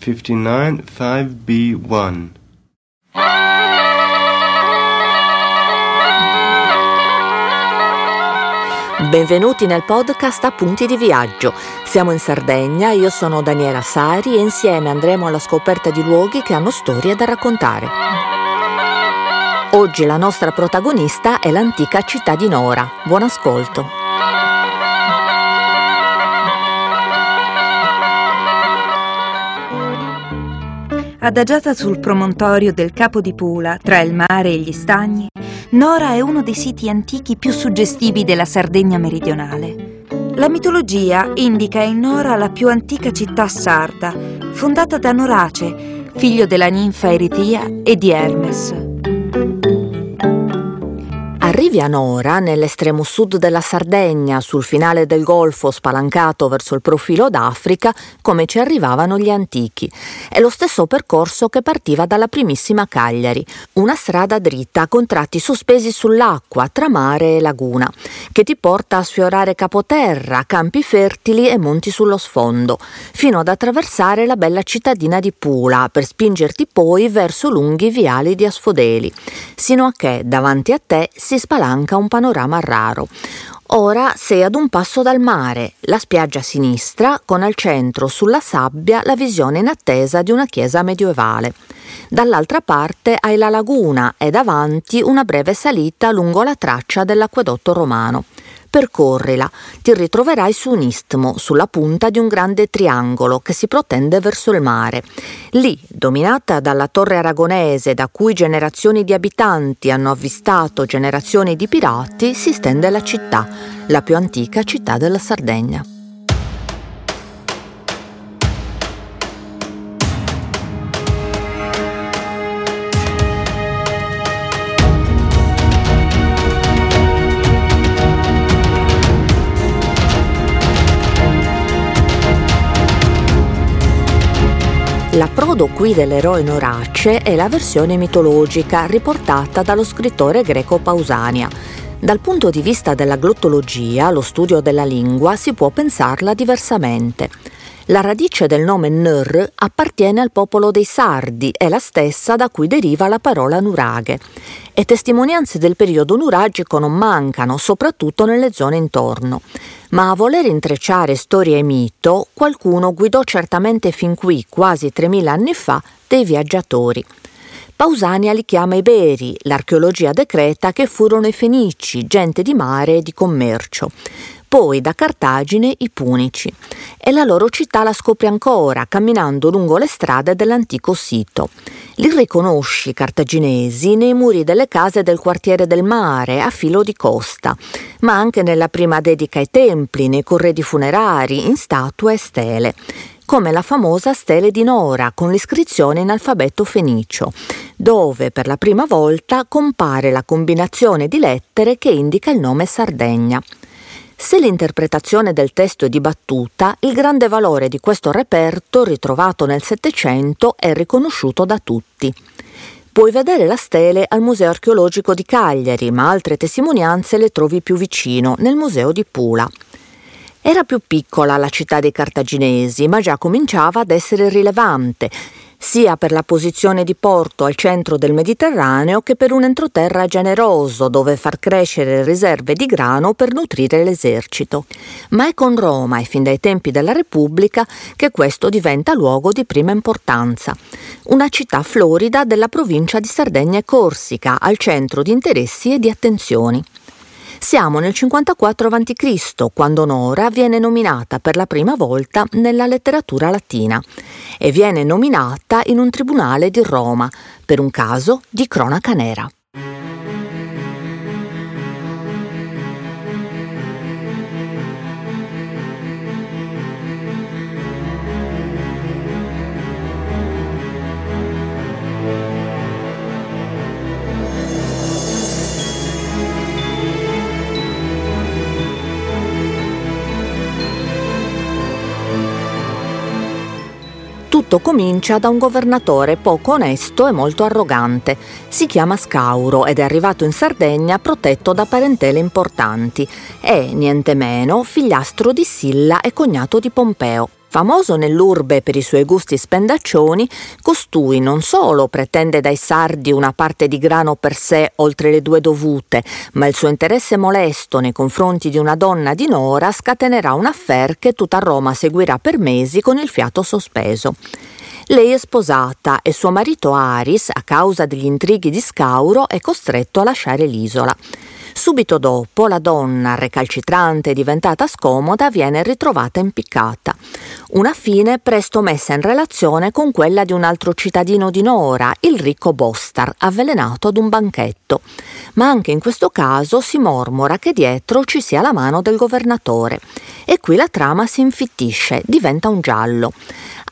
59 5B1. Benvenuti nel podcast Appunti di viaggio. Siamo in Sardegna, io sono Daniela Sari e insieme andremo alla scoperta di luoghi che hanno storie da raccontare. Oggi la nostra protagonista è l'antica città di Nora. Buon ascolto. Adagiata sul promontorio del Capo di Pula, tra il mare e gli stagni, Nora è uno dei siti antichi più suggestivi della Sardegna meridionale. La mitologia indica in Nora la più antica città sarda, fondata da Norace, figlio della ninfa Eritia e di Hermes. Arrivi a Nora, nell'estremo sud della Sardegna, sul finale del golfo spalancato verso il profilo d'Africa, come ci arrivavano gli antichi. È lo stesso percorso che partiva dalla primissima Cagliari, una strada dritta con tratti sospesi sull'acqua tra mare e laguna, che ti porta a sfiorare capoterra, campi fertili e monti sullo sfondo, fino ad attraversare la bella cittadina di Pula per spingerti poi verso lunghi viali di asfodeli, sino a che davanti a te si spalanca un panorama raro. Ora sei ad un passo dal mare, la spiaggia sinistra, con al centro sulla sabbia la visione in attesa di una chiesa medievale. Dall'altra parte hai la laguna e davanti una breve salita lungo la traccia dell'acquedotto romano. Percorrila, ti ritroverai su un istmo, sulla punta di un grande triangolo che si protende verso il mare. Lì, dominata dalla torre aragonese da cui generazioni di abitanti hanno avvistato generazioni di pirati, si stende la città, la più antica città della Sardegna. L'approdo qui dell'eroe Norace è la versione mitologica riportata dallo scrittore greco Pausania. Dal punto di vista della glottologia, lo studio della lingua, si può pensarla diversamente. La radice del nome Nur appartiene al popolo dei Sardi, è la stessa da cui deriva la parola nuraghe. E testimonianze del periodo nuragico non mancano, soprattutto nelle zone intorno. Ma a voler intrecciare storia e mito, qualcuno guidò certamente fin qui, quasi 3000 anni fa, dei viaggiatori. Pausania li chiama Iberi, l'archeologia decreta che furono i Fenici, gente di mare e di commercio poi da Cartagine i Punici e la loro città la scopri ancora camminando lungo le strade dell'antico sito. Li riconosci cartaginesi nei muri delle case del quartiere del mare a filo di costa, ma anche nella prima dedica ai templi, nei corredi funerari, in statue e stele come la famosa stele di Nora con l'iscrizione in alfabeto fenicio, dove per la prima volta compare la combinazione di lettere che indica il nome Sardegna. Se l'interpretazione del testo è dibattuta, il grande valore di questo reperto, ritrovato nel Settecento, è riconosciuto da tutti. Puoi vedere la stele al Museo archeologico di Cagliari, ma altre testimonianze le trovi più vicino, nel Museo di Pula. Era più piccola la città dei cartaginesi, ma già cominciava ad essere rilevante sia per la posizione di porto al centro del Mediterraneo che per un entroterra generoso dove far crescere riserve di grano per nutrire l'esercito. Ma è con Roma e fin dai tempi della Repubblica che questo diventa luogo di prima importanza. Una città florida della provincia di Sardegna e Corsica, al centro di interessi e di attenzioni. Siamo nel 54 a.C., quando Nora viene nominata per la prima volta nella letteratura latina e viene nominata in un tribunale di Roma per un caso di cronaca nera. Tutto comincia da un governatore poco onesto e molto arrogante. Si chiama Scauro ed è arrivato in Sardegna protetto da parentele importanti. È, niente meno, figliastro di Silla e cognato di Pompeo. Famoso nell'urbe per i suoi gusti spendaccioni, costui non solo pretende dai sardi una parte di grano per sé oltre le due dovute, ma il suo interesse molesto nei confronti di una donna di Nora scatenerà un affair che tutta Roma seguirà per mesi con il fiato sospeso. Lei è sposata e suo marito Aris, a causa degli intrighi di Scauro, è costretto a lasciare l'isola. Subito dopo la donna, recalcitrante e diventata scomoda, viene ritrovata impiccata. Una fine presto messa in relazione con quella di un altro cittadino di Nora, il ricco Bostar, avvelenato ad un banchetto. Ma anche in questo caso si mormora che dietro ci sia la mano del governatore. E qui la trama si infittisce, diventa un giallo.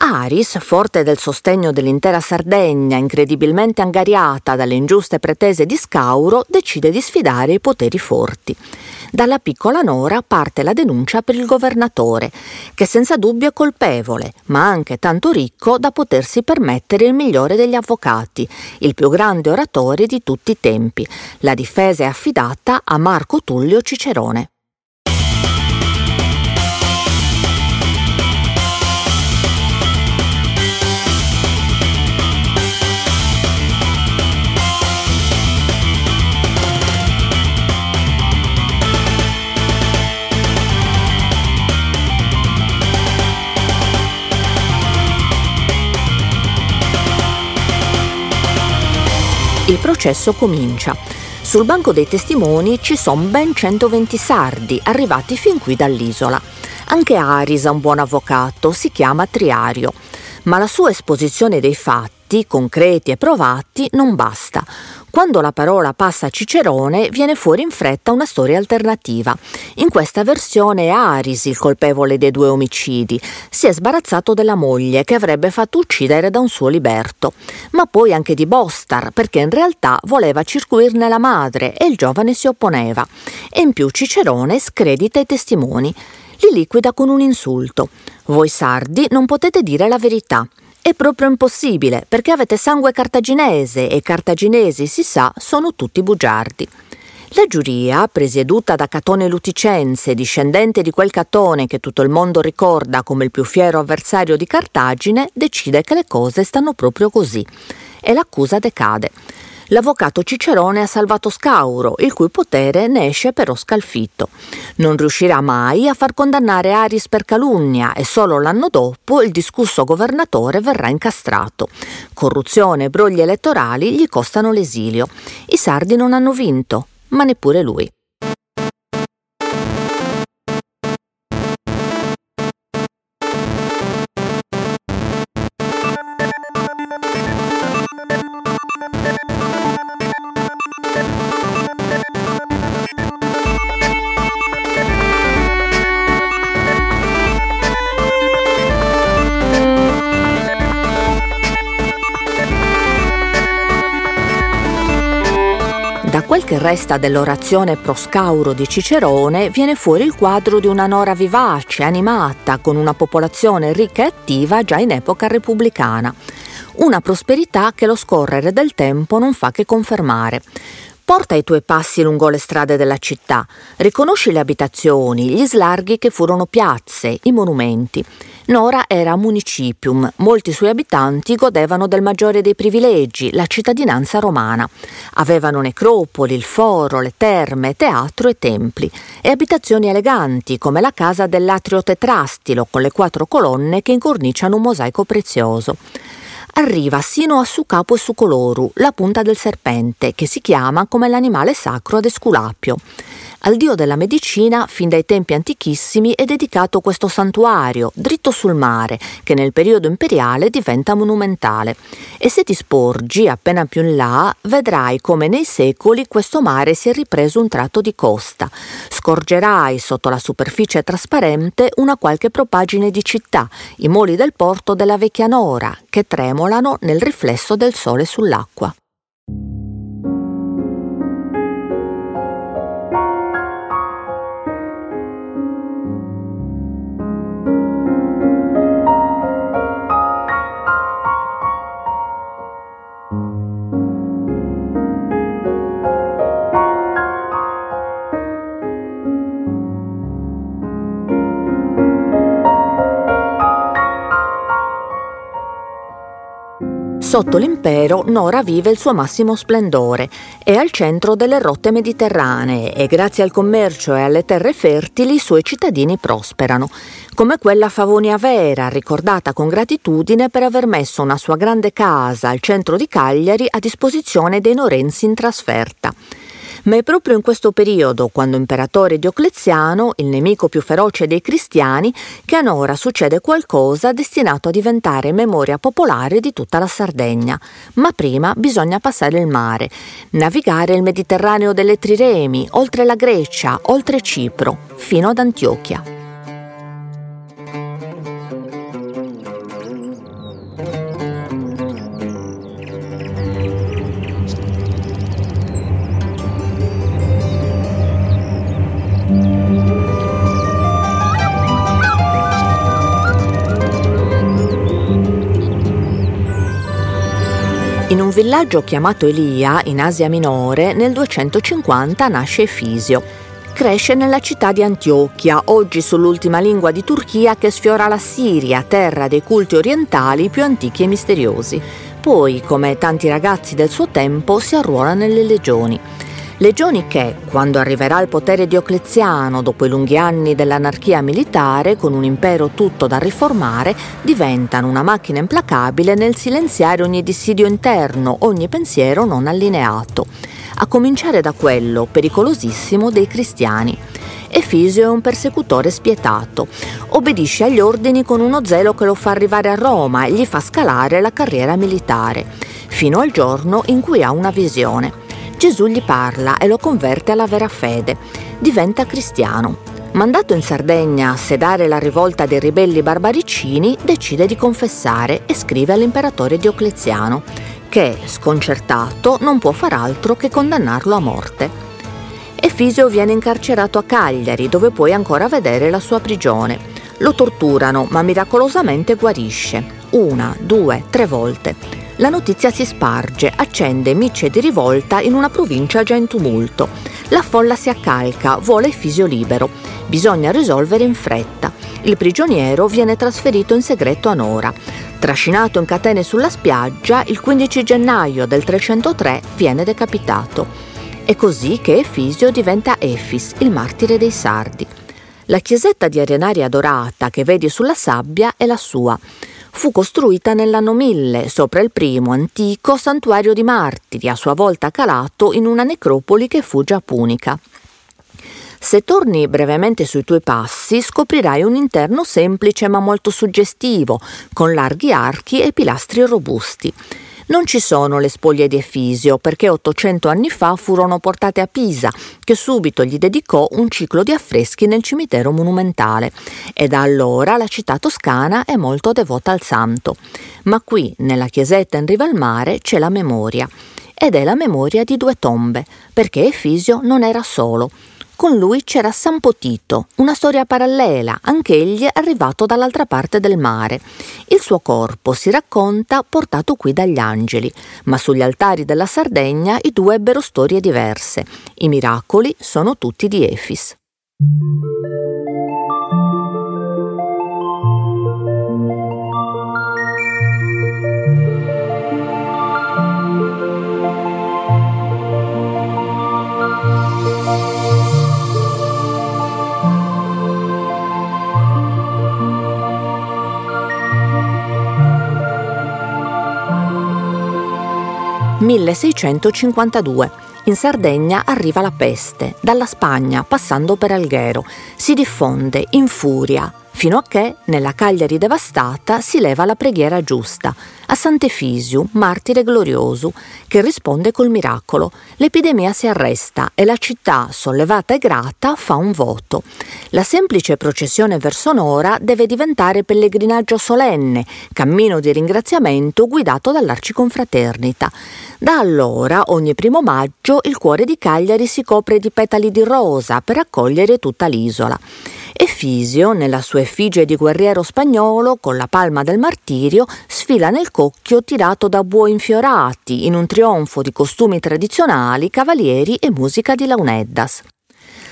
Aris, forte del sostegno dell'intera Sardegna, incredibilmente angariata dalle ingiuste pretese di Scauro, decide di sfidare i poteri forti. Dalla piccola Nora parte la denuncia per il governatore, che senza dubbio è colpevole, ma anche tanto ricco da potersi permettere il migliore degli avvocati, il più grande oratore di tutti i tempi. La difesa è affidata a Marco Tullio Cicerone. Processo comincia. Sul banco dei testimoni ci sono ben 120 sardi arrivati fin qui dall'isola. Anche Aris ha un buon avvocato, si chiama Triario, ma la sua esposizione dei fatti, concreti e provati, non basta. Quando la parola passa a Cicerone viene fuori in fretta una storia alternativa. In questa versione è Aris il colpevole dei due omicidi. Si è sbarazzato della moglie che avrebbe fatto uccidere da un suo liberto, ma poi anche di Bostar perché in realtà voleva circuirne la madre e il giovane si opponeva. E in più Cicerone scredita i testimoni. Li liquida con un insulto. Voi sardi non potete dire la verità. È proprio impossibile, perché avete sangue cartaginese e cartaginesi, si sa, sono tutti bugiardi. La giuria, presieduta da Catone Luticense, discendente di quel Catone che tutto il mondo ricorda come il più fiero avversario di Cartagine, decide che le cose stanno proprio così e l'accusa decade l'avvocato Cicerone ha salvato Scauro, il cui potere ne esce però scalfitto. Non riuscirà mai a far condannare Aris per calunnia e solo l'anno dopo il discusso governatore verrà incastrato. Corruzione e brogli elettorali gli costano l'esilio. I sardi non hanno vinto, ma neppure lui. Che resta dell'orazione proscauro di Cicerone viene fuori il quadro di una Nora vivace, animata, con una popolazione ricca e attiva già in epoca repubblicana. Una prosperità che lo scorrere del tempo non fa che confermare. Porta i tuoi passi lungo le strade della città, riconosci le abitazioni, gli slarghi che furono piazze, i monumenti. Nora era municipium, molti suoi abitanti godevano del maggiore dei privilegi, la cittadinanza romana. Avevano necropoli, il foro, le terme, teatro e templi, e abitazioni eleganti come la casa dell'atrio tetrastilo con le quattro colonne che incorniciano un mosaico prezioso arriva sino a su capo e su coloru, la punta del serpente, che si chiama come l'animale sacro ad Esculapio. Al dio della medicina, fin dai tempi antichissimi, è dedicato questo santuario, dritto sul mare, che nel periodo imperiale diventa monumentale. E se ti sporgi appena più in là, vedrai come nei secoli questo mare si è ripreso un tratto di costa. Scorgerai sotto la superficie trasparente una qualche propagine di città, i moli del porto della vecchia Nora, che tremolano nel riflesso del sole sull'acqua. Sotto l'impero Nora vive il suo massimo splendore, è al centro delle rotte mediterranee e grazie al commercio e alle terre fertili i suoi cittadini prosperano, come quella Favonia Vera, ricordata con gratitudine per aver messo una sua grande casa al centro di Cagliari a disposizione dei norenzi in trasferta ma è proprio in questo periodo, quando imperatore Diocleziano, il nemico più feroce dei cristiani, che a Nora succede qualcosa destinato a diventare memoria popolare di tutta la Sardegna. Ma prima bisogna passare il mare, navigare il Mediterraneo delle Triremi, oltre la Grecia, oltre Cipro, fino ad Antiochia. Villaggio chiamato Elia, in Asia Minore, nel 250 nasce Efisio. Cresce nella città di Antiochia, oggi sull'ultima lingua di Turchia che sfiora la Siria, terra dei culti orientali più antichi e misteriosi. Poi, come tanti ragazzi del suo tempo, si arruola nelle legioni. Legioni che, quando arriverà al potere Diocleziano dopo i lunghi anni dell'anarchia militare, con un impero tutto da riformare, diventano una macchina implacabile nel silenziare ogni dissidio interno, ogni pensiero non allineato, a cominciare da quello pericolosissimo dei cristiani. Efisio è un persecutore spietato. Obbedisce agli ordini con uno zelo che lo fa arrivare a Roma e gli fa scalare la carriera militare, fino al giorno in cui ha una visione. Gesù gli parla e lo converte alla vera fede. Diventa cristiano. Mandato in Sardegna a sedare la rivolta dei ribelli barbaricini, decide di confessare e scrive all'imperatore Diocleziano, che, sconcertato, non può far altro che condannarlo a morte. Efisio viene incarcerato a Cagliari, dove puoi ancora vedere la sua prigione. Lo torturano, ma miracolosamente guarisce. Una, due, tre volte la notizia si sparge, accende micce di rivolta in una provincia già in tumulto. La folla si accalca, vuole Fisio libero. Bisogna risolvere in fretta. Il prigioniero viene trasferito in segreto a Nora. Trascinato in catene sulla spiaggia, il 15 gennaio del 303 viene decapitato. È così che Efisio diventa Efis, il martire dei sardi. La chiesetta di arenaria dorata che vedi sulla sabbia è la sua fu costruita nell'anno 1000 sopra il primo antico santuario di martiri, a sua volta calato in una necropoli che fu già punica. Se torni brevemente sui tuoi passi, scoprirai un interno semplice ma molto suggestivo, con larghi archi e pilastri robusti. Non ci sono le spoglie di Efisio perché 800 anni fa furono portate a Pisa, che subito gli dedicò un ciclo di affreschi nel cimitero monumentale e da allora la città toscana è molto devota al santo. Ma qui, nella chiesetta in riva al mare, c'è la memoria ed è la memoria di due tombe, perché Efisio non era solo. Con lui c'era San Potito, una storia parallela, anch'egli arrivato dall'altra parte del mare. Il suo corpo si racconta portato qui dagli angeli, ma sugli altari della Sardegna i due ebbero storie diverse. I miracoli sono tutti di Efis. 1652. In Sardegna arriva la peste, dalla Spagna passando per Alghero. Si diffonde, infuria, fino a che, nella Cagliari devastata, si leva la preghiera giusta, a Sant'Efisio, martire glorioso, che risponde col miracolo. L'epidemia si arresta e la città, sollevata e grata, fa un voto. La semplice processione verso Nora deve diventare pellegrinaggio solenne, cammino di ringraziamento guidato dall'Arciconfraternita. Da allora, ogni primo maggio, il cuore di Cagliari si copre di petali di rosa per accogliere tutta l'isola. Efisio, nella sua effigie di guerriero spagnolo, con la palma del martirio, sfila nel cocchio tirato da buoi infiorati, in un trionfo di costumi tradizionali, cavalieri e musica di Launeddas.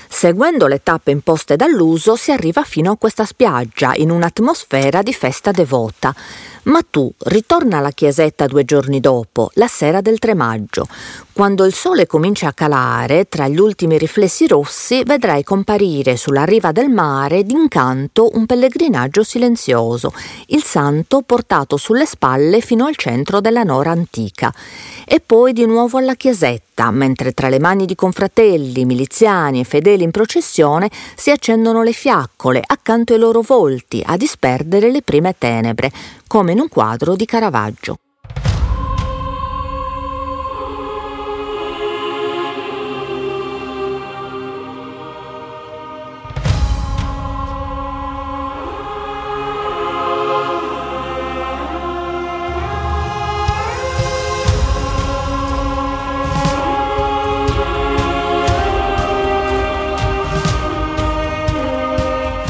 Seguendo le tappe imposte dall'uso si arriva fino a questa spiaggia in un'atmosfera di festa devota. Ma tu ritorna alla chiesetta due giorni dopo, la sera del 3 maggio. Quando il sole comincia a calare, tra gli ultimi riflessi rossi, vedrai comparire sulla riva del mare d'incanto un pellegrinaggio silenzioso, il santo portato sulle spalle fino al centro della Nora antica. E poi di nuovo alla chiesetta, mentre tra le mani di confratelli, miliziani e fedeli in processione si accendono le fiaccole accanto ai loro volti a disperdere le prime tenebre, come in un quadro di Caravaggio.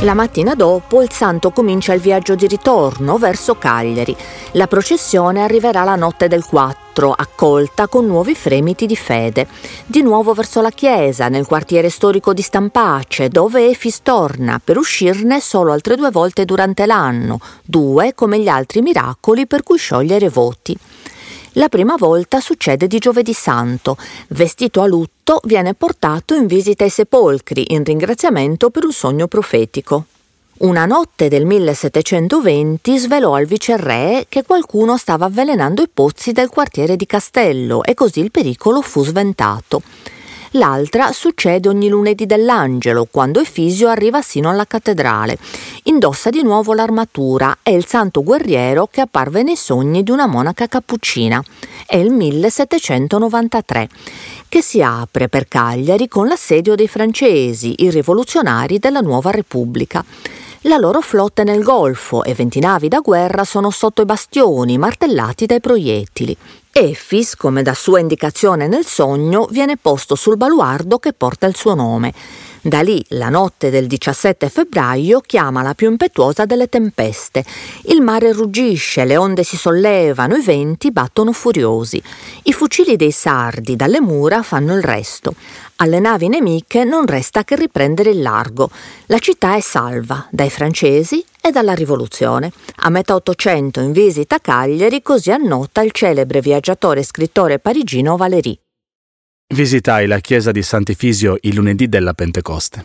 La mattina dopo il santo comincia il viaggio di ritorno verso Cagliari. La processione arriverà la notte del 4, accolta con nuovi fremiti di fede. Di nuovo verso la chiesa, nel quartiere storico di Stampace, dove Efis torna, per uscirne solo altre due volte durante l'anno, due come gli altri miracoli per cui sciogliere voti. La prima volta succede di giovedì santo. Vestito a lutto, viene portato in visita ai sepolcri in ringraziamento per un sogno profetico. Una notte del 1720 svelò al viceré che qualcuno stava avvelenando i pozzi del quartiere di Castello e così il pericolo fu sventato. L'altra succede ogni lunedì dell'angelo, quando Efisio arriva sino alla cattedrale. Indossa di nuovo l'armatura, è il santo guerriero che apparve nei sogni di una monaca cappuccina. È il 1793, che si apre per Cagliari con l'assedio dei francesi, i rivoluzionari della nuova Repubblica. La loro flotta è nel Golfo e venti navi da guerra sono sotto i bastioni, martellati dai proiettili. Effis, come da sua indicazione nel sogno, viene posto sul baluardo che porta il suo nome. Da lì, la notte del 17 febbraio, chiama la più impetuosa delle tempeste. Il mare ruggisce, le onde si sollevano, i venti battono furiosi. I fucili dei sardi dalle mura fanno il resto. Alle navi nemiche non resta che riprendere il largo. La città è salva dai francesi e dalla rivoluzione. A metà Ottocento in visita a Cagliari così annota il celebre viaggiatore e scrittore parigino Valéry. Visitai la chiesa di Sant'Efisio il lunedì della Pentecoste.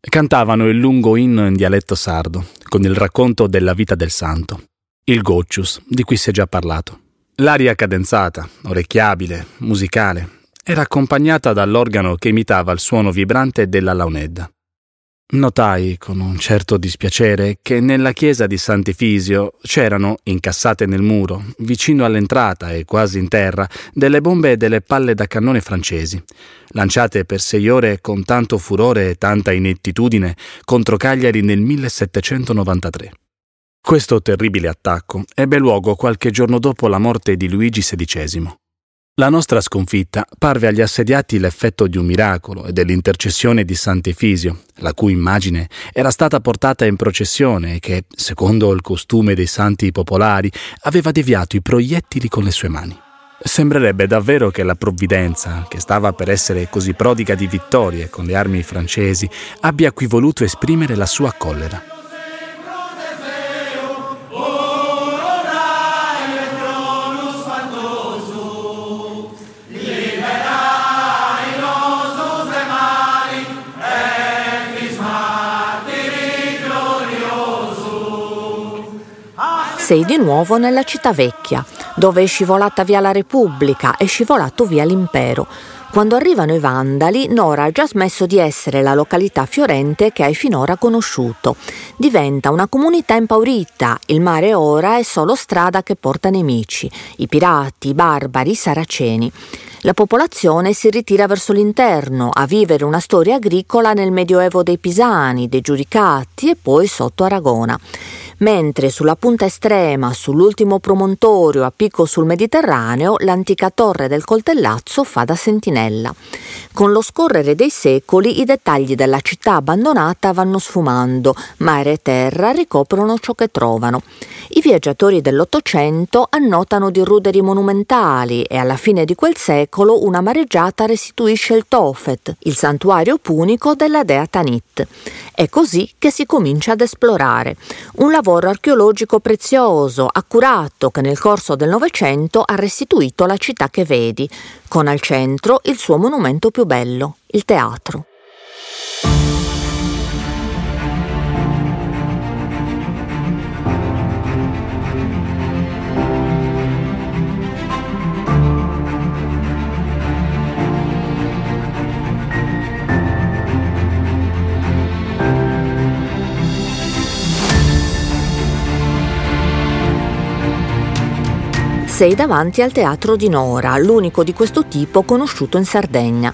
Cantavano il lungo inno in dialetto sardo, con il racconto della vita del santo, il Goccius, di cui si è già parlato. L'aria cadenzata, orecchiabile, musicale, era accompagnata dall'organo che imitava il suono vibrante della launedda. Notai con un certo dispiacere che nella chiesa di Sant'Efisio c'erano, incassate nel muro, vicino all'entrata e quasi in terra, delle bombe e delle palle da cannone francesi, lanciate per sei ore con tanto furore e tanta inettitudine contro Cagliari nel 1793. Questo terribile attacco ebbe luogo qualche giorno dopo la morte di Luigi XVI. La nostra sconfitta parve agli assediati l'effetto di un miracolo e dell'intercessione di Sant'Efisio, la cui immagine era stata portata in processione e che, secondo il costume dei santi popolari, aveva deviato i proiettili con le sue mani. Sembrerebbe davvero che la provvidenza, che stava per essere così prodiga di vittorie con le armi francesi, abbia qui voluto esprimere la sua collera. Sei di nuovo nella città vecchia, dove è scivolata via la Repubblica e scivolato via l'impero. Quando arrivano i Vandali, Nora ha già smesso di essere la località fiorente che hai finora conosciuto. Diventa una comunità impaurita, il mare ora è solo strada che porta nemici, i pirati, i barbari, i saraceni. La popolazione si ritira verso l'interno a vivere una storia agricola nel medioevo dei Pisani, dei Giudicati e poi sotto Aragona mentre sulla punta estrema, sull'ultimo promontorio a picco sul Mediterraneo, l'antica torre del Coltellazzo fa da sentinella. Con lo scorrere dei secoli i dettagli della città abbandonata vanno sfumando, mare e terra ricoprono ciò che trovano. I viaggiatori dell'Ottocento annotano di ruderi monumentali e alla fine di quel secolo secolo una mareggiata restituisce il Tophet, il santuario punico della dea Tanit. È così che si comincia ad esplorare. Un lavoro archeologico prezioso, accurato, che nel corso del Novecento ha restituito la città che vedi, con al centro il suo monumento più bello, il teatro. Sei davanti al Teatro di Nora, l'unico di questo tipo conosciuto in Sardegna.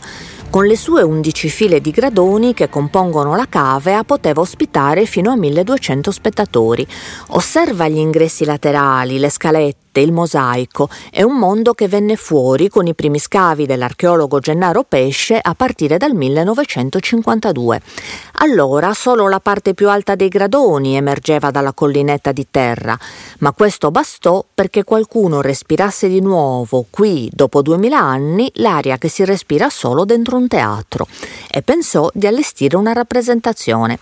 Con le sue 11 file di gradoni che compongono la cavea poteva ospitare fino a 1200 spettatori. Osserva gli ingressi laterali, le scalette il mosaico è un mondo che venne fuori con i primi scavi dell'archeologo Gennaro Pesce a partire dal 1952. Allora solo la parte più alta dei gradoni emergeva dalla collinetta di terra, ma questo bastò perché qualcuno respirasse di nuovo qui, dopo duemila anni, l'aria che si respira solo dentro un teatro e pensò di allestire una rappresentazione.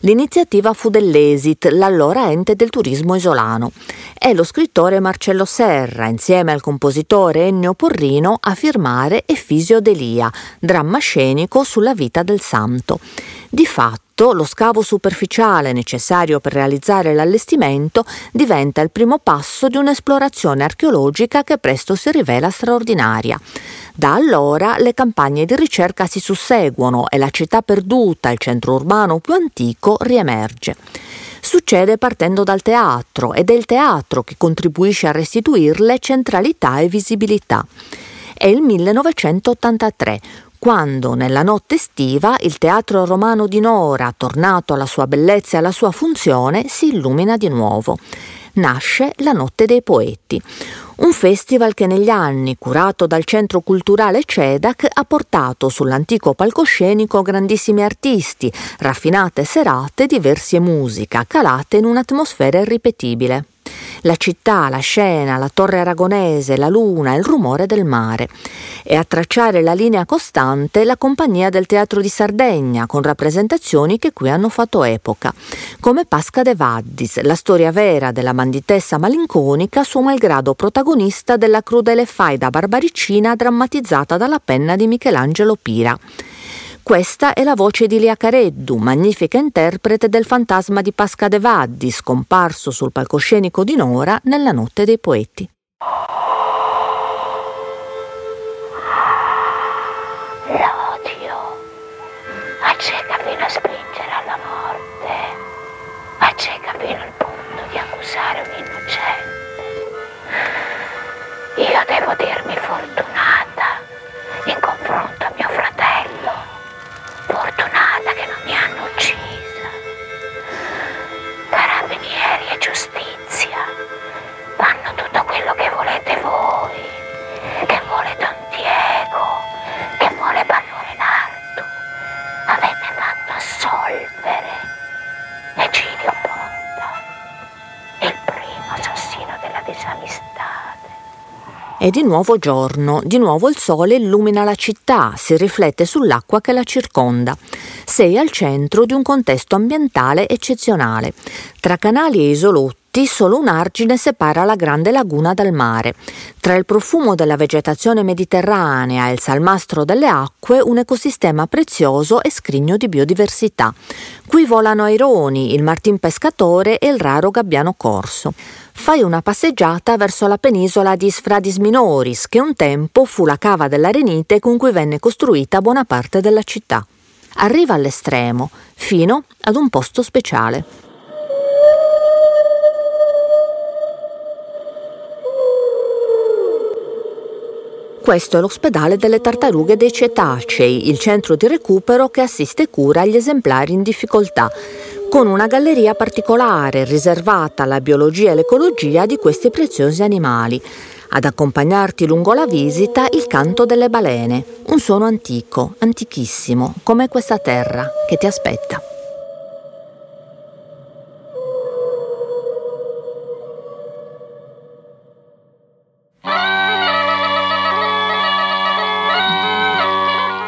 L'iniziativa fu dell'Esit, l'allora ente del turismo isolano, e lo scrittore Marcello Marcello Serra, insieme al compositore Ennio Porrino, a firmare Effisio Delia, dramma scenico sulla vita del santo. Di fatto, lo scavo superficiale necessario per realizzare l'allestimento diventa il primo passo di un'esplorazione archeologica che presto si rivela straordinaria. Da allora le campagne di ricerca si susseguono e la città perduta, il centro urbano più antico, riemerge succede partendo dal teatro ed è il teatro che contribuisce a restituirle centralità e visibilità. È il 1983, quando nella notte estiva il teatro romano di Nora, tornato alla sua bellezza e alla sua funzione, si illumina di nuovo. Nasce la Notte dei Poeti, un festival che negli anni, curato dal Centro Culturale CEDAC, ha portato sull'antico palcoscenico grandissimi artisti, raffinate serate, diverse musica, calate in un'atmosfera irripetibile la città, la scena, la torre aragonese, la luna, il rumore del mare. E a tracciare la linea costante la compagnia del Teatro di Sardegna, con rappresentazioni che qui hanno fatto epoca, come Pasca de Vaddis, la storia vera della banditessa malinconica, suo malgrado protagonista della crudele faida barbaricina drammatizzata dalla penna di Michelangelo Pira. Questa è la voce di Lia Careddu, magnifica interprete del fantasma di Pasca de Vaddi, scomparso sul palcoscenico di Nora nella notte dei poeti. L'odio acceca fino a spingere alla morte, acceca fino al punto di accusare un innocente. Io devo dirmi È di nuovo giorno, di nuovo il sole illumina la città, si riflette sull'acqua che la circonda. Sei al centro di un contesto ambientale eccezionale. Tra canali e isolotti solo un argine separa la grande laguna dal mare. Tra il profumo della vegetazione mediterranea e il salmastro delle acque, un ecosistema prezioso e scrigno di biodiversità. Qui volano aironi, il martin pescatore e il raro gabbiano corso fai una passeggiata verso la penisola di Sfradis Minoris, che un tempo fu la cava dell'Arenite con cui venne costruita buona parte della città. Arriva all'estremo, fino ad un posto speciale. Questo è l'ospedale delle tartarughe dei cetacei, il centro di recupero che assiste e cura agli esemplari in difficoltà con una galleria particolare riservata alla biologia e l'ecologia di questi preziosi animali. Ad accompagnarti lungo la visita il canto delle balene, un suono antico, antichissimo, come questa terra che ti aspetta.